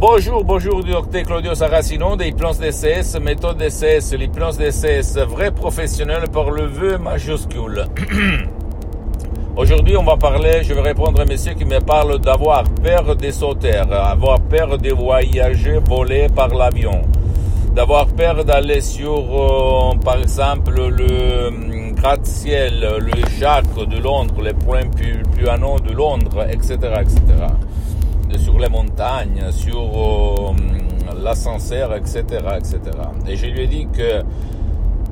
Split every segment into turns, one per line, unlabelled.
Bonjour, bonjour, docteur Claudio Saracino des plans DCS, méthode DCS, les plans DCS, vrai professionnel par le vœu majuscule. Aujourd'hui, on va parler, je vais répondre à monsieur qui me parle d'avoir peur des sauteurs, avoir peur de voyager, voler par l'avion, d'avoir peur d'aller sur, euh, par exemple, le hum, gratte-ciel, le Jacques de Londres, les points plus, plus de Londres, etc., etc. Sur les montagnes, sur euh, l'ascenseur, etc., etc. Et je lui ai dit que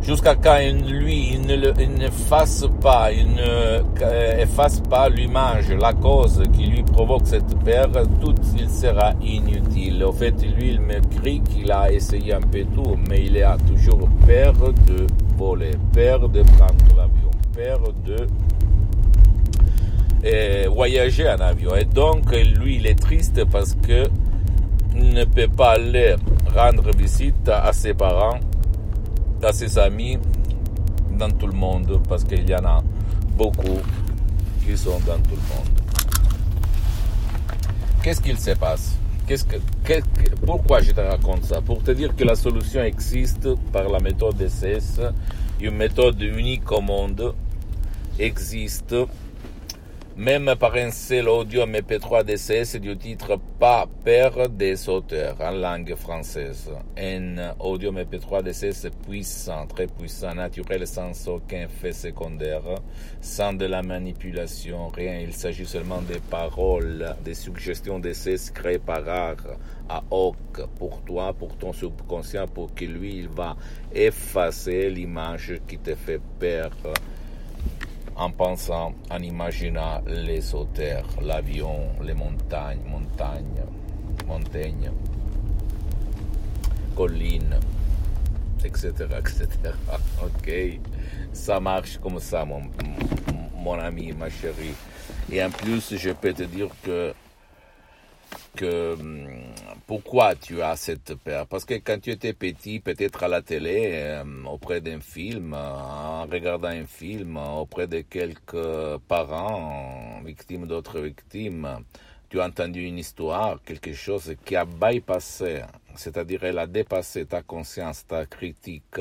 jusqu'à quand lui il ne, il ne fasse pas, il ne euh, efface pas l'image, la cause qui lui provoque cette peur, tout il sera inutile. Au fait, lui, il me crie qu'il a essayé un peu tout, mais il a toujours peur de voler, peur de prendre l'avion, peur de euh, voyager en avion. Et donc, lui, il est triste parce que il ne peut pas aller rendre visite à ses parents à ses amis dans tout le monde, parce qu'il y en a beaucoup qui sont dans tout le monde. Qu'est-ce qu'il se passe? Qu'est-ce que, Pourquoi je te raconte ça? Pour te dire que la solution existe par la méthode DCS, une méthode unique au monde existe même par un seul audio MP3 DCS du titre Pas père des auteurs en langue française. Un audio MP3 DCS puissant, très puissant, naturel, sans aucun fait secondaire, sans de la manipulation, rien. Il s'agit seulement des paroles, des suggestions DCS créées par art à hoc pour toi, pour ton subconscient, pour que lui, il va effacer l'image qui te fait peur en pensant, en imaginant les auteurs, l'avion, les montagnes, montagnes, montagnes, collines, etc., etc. Ok, ça marche comme ça, mon ami, ma chérie. Et en plus, je peux te dire que hum, pourquoi tu as cette peur? Parce que quand tu étais petit, peut-être à la télé, euh, auprès d'un film, en regardant un film, auprès de quelques parents victimes d'autres victimes, tu as entendu une histoire, quelque chose qui a bypassé, c'est-à-dire elle a dépassé ta conscience, ta critique,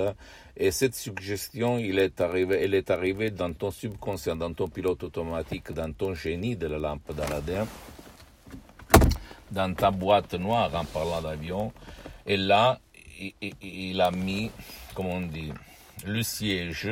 et cette suggestion, il est arrivé, elle est arrivée dans ton subconscient, dans ton pilote automatique, dans ton génie de la lampe d'Aladin dans ta boîte noire en parlant d'avion. Et là, il, a mis, comme on dit, le siège.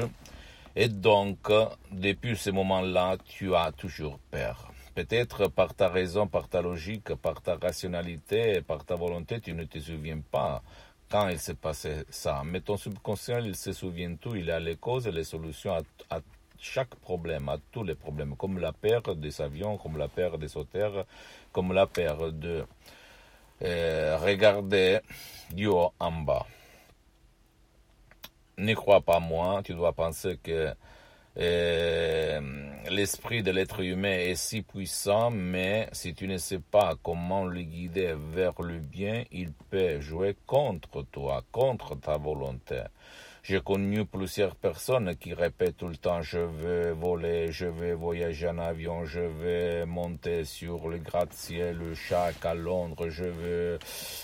Et donc, depuis ce moment-là, tu as toujours peur. Peut-être par ta raison, par ta logique, par ta rationalité, par ta volonté, tu ne te souviens pas quand il s'est passé ça. Mais ton subconscient, il se souvient tout, il a les causes et les solutions à, à chaque problème, à tous les problèmes, comme la peur des avions, comme la peur des sauteurs, comme la peur de euh, regarder du haut en bas. Ne crois pas moi, tu dois penser que euh, l'esprit de l'être humain est si puissant, mais si tu ne sais pas comment le guider vers le bien, il peut jouer contre toi, contre ta volonté. J'ai connu plusieurs personnes qui répètent tout le temps je veux voler, je veux voyager en avion, je veux monter sur le gratte-ciel, le chac à Londres, je veux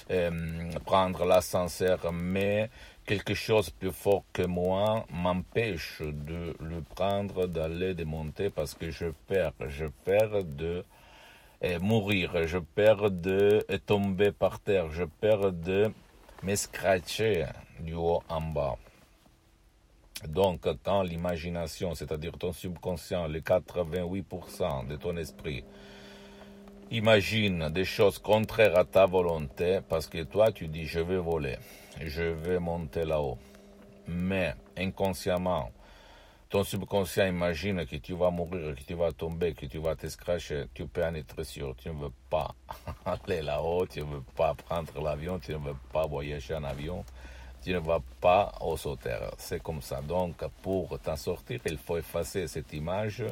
euh, prendre l'ascenseur, mais quelque chose plus fort que moi m'empêche de le prendre, d'aller, de monter parce que je perds, je perds de euh, mourir, je perds de tomber par terre, je perds de me scratcher du haut en bas. Donc, quand l'imagination, c'est-à-dire ton subconscient, les 88% de ton esprit, imagine des choses contraires à ta volonté, parce que toi, tu dis, je vais voler, je vais monter là-haut. Mais, inconsciemment, ton subconscient imagine que tu vas mourir, que tu vas tomber, que tu vas te scratcher, tu peux en être sûr. Tu ne veux pas aller là-haut, tu ne veux pas prendre l'avion, tu ne veux pas voyager en avion, tu ne vas pas au sauterre. C'est comme ça. Donc, pour t'en sortir, il faut effacer cette image,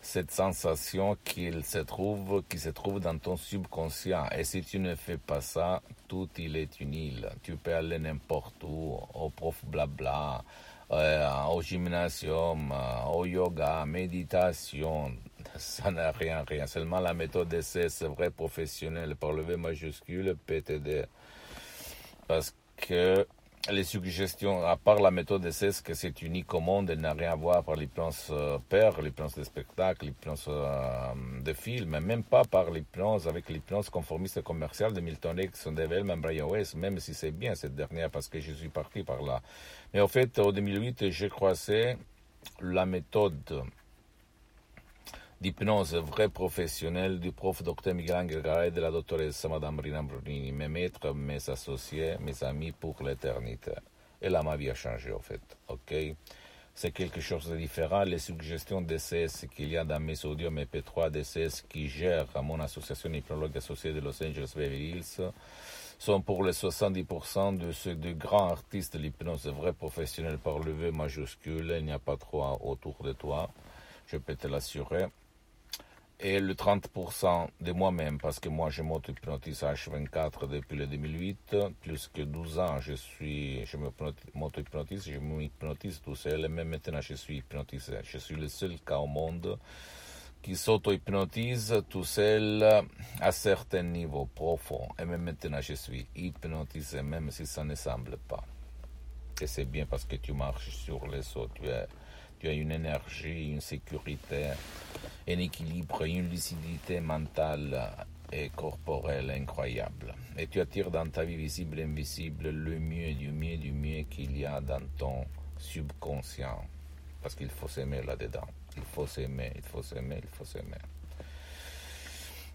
cette sensation qu'il se trouve, qui se trouve dans ton subconscient. Et si tu ne fais pas ça, tout il est île. Tu peux aller n'importe où, au prof blabla, euh, au gymnasium, euh, au yoga, méditation, ça n'a rien, rien. Seulement la méthode d'essai, c'est vrai professionnel par le V majuscule, PTD. Parce que les suggestions, à part la méthode d'essai, que c'est unique au monde, elle n'a rien à voir par l'hypnose euh, père, l'hypnose de spectacle, l'hypnose euh, de film, même pas par l'hypnose avec l'hypnose conformiste commerciale de Milton Erickson, Devel, même Brian Weiss, même si c'est bien cette dernière parce que je suis parti par là. Mais en fait, en 2008, j'ai croisé la méthode d'hypnose vraie professionnelle du prof Dr Miguel Angel de la doctoresse Madame Rina Brunini, mes maîtres, mes associés, mes amis pour l'éternité. Et là, ma vie a changé, en fait. OK? C'est quelque chose de différent. Les suggestions DCS qu'il y a dans mes audios MP3 DCS qui gèrent mon association hypnologue associée de Los Angeles Beverly Hills sont pour les 70% de ceux de grands artistes de l'hypnose vrai professionnel par le V majuscule. Il n'y a pas trop autour de toi, je peux te l'assurer. Et le 30% de moi-même, parce que moi je m'auto-hypnotise H24 depuis le 2008, plus que 12 ans, je suis, je m'auto-hypnotise, je m'hypnotise tout seul, et même maintenant je suis hypnotisé. Je suis le seul cas au monde qui s'auto-hypnotise tout seul à certains niveaux profonds. Et même maintenant, je suis hypnotisé, même si ça ne semble pas. Et c'est bien parce que tu marches sur les eaux, tu tu as une énergie, une sécurité, un équilibre, une lucidité mentale et corporelle incroyable. Et tu attires dans ta vie visible et invisible le mieux du mieux du mieux qu'il y a dans ton subconscient. Parce qu'il faut s'aimer là-dedans. Il faut s'aimer, il faut s'aimer, il faut s'aimer.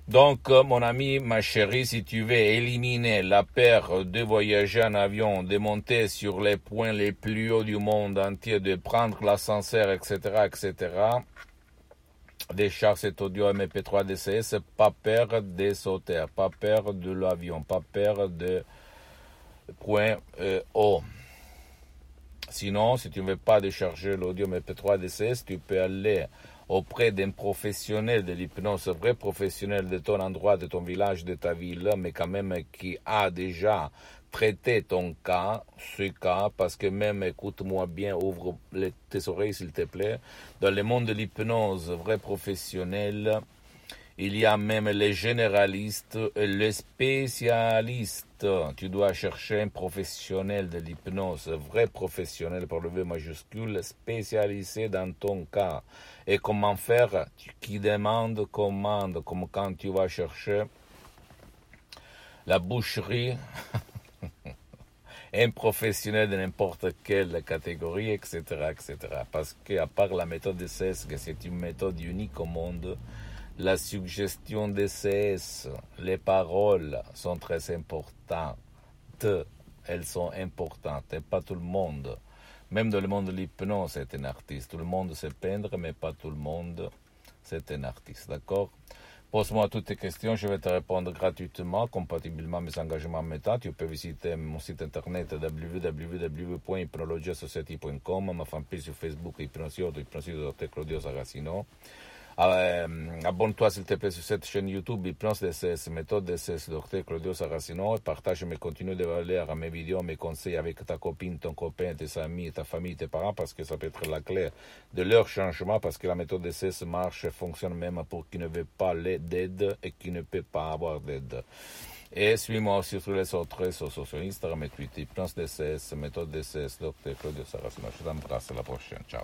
Donc, mon ami, ma chérie, si tu veux éliminer la peur de voyager en avion, de monter sur les points les plus hauts du monde entier, de prendre l'ascenseur, etc., etc., décharge cet audio MP3 DCS, pas peur de sauter, pas peur de l'avion, pas peur de point euh, haut. Sinon, si tu ne veux pas décharger l'audio MP3 DCS, tu peux aller auprès d'un professionnel de l'hypnose, vrai professionnel de ton endroit, de ton village, de ta ville, mais quand même qui a déjà traité ton cas, ce cas, parce que même, écoute-moi bien, ouvre les, tes oreilles s'il te plaît, dans le monde de l'hypnose, vrai professionnel, il y a même les généralistes et les spécialistes. Tu dois chercher un professionnel de l'hypnose, vrai professionnel pour le V majuscule, spécialisé dans ton cas. Et comment faire? Qui demande, commande, comme quand tu vas chercher la boucherie. un professionnel de n'importe quelle catégorie, etc., etc. Parce qu'à part la méthode de CESC, c'est une méthode unique au monde, la suggestion des CS, les paroles sont très importantes. Elles sont importantes et pas tout le monde. Même dans le monde de l'hypnose, c'est un artiste. Tout le monde sait peindre, mais pas tout le monde, c'est un artiste. D'accord? Pose-moi toutes tes questions, je vais te répondre gratuitement, compatiblement à mes engagements méta. Tu peux visiter mon site internet www.hypnologiasociety.com, ma fanpage sur Facebook, Hypnosio, Hypnosio. Claudio Saracino. Euh, abonne-toi s'il te plaît sur cette chaîne YouTube Hypnose DCS, méthode DCS, Dr Claudio Saracino. Partage mes contenus de valeur, mes vidéos, mes conseils avec ta copine, ton copain, tes amis, ta famille, tes parents, parce que ça peut être la clé de leur changement, parce que la méthode DCS marche et fonctionne même pour qui ne veut pas d'aide et qui ne peut pas avoir d'aide. Et suis-moi sur tous les autres réseaux sociaux, Instagram et Twitter, Hypnose DCS, méthode DCS, Dr Claudio Saracino. Je t'embrasse, à la prochaine. Ciao.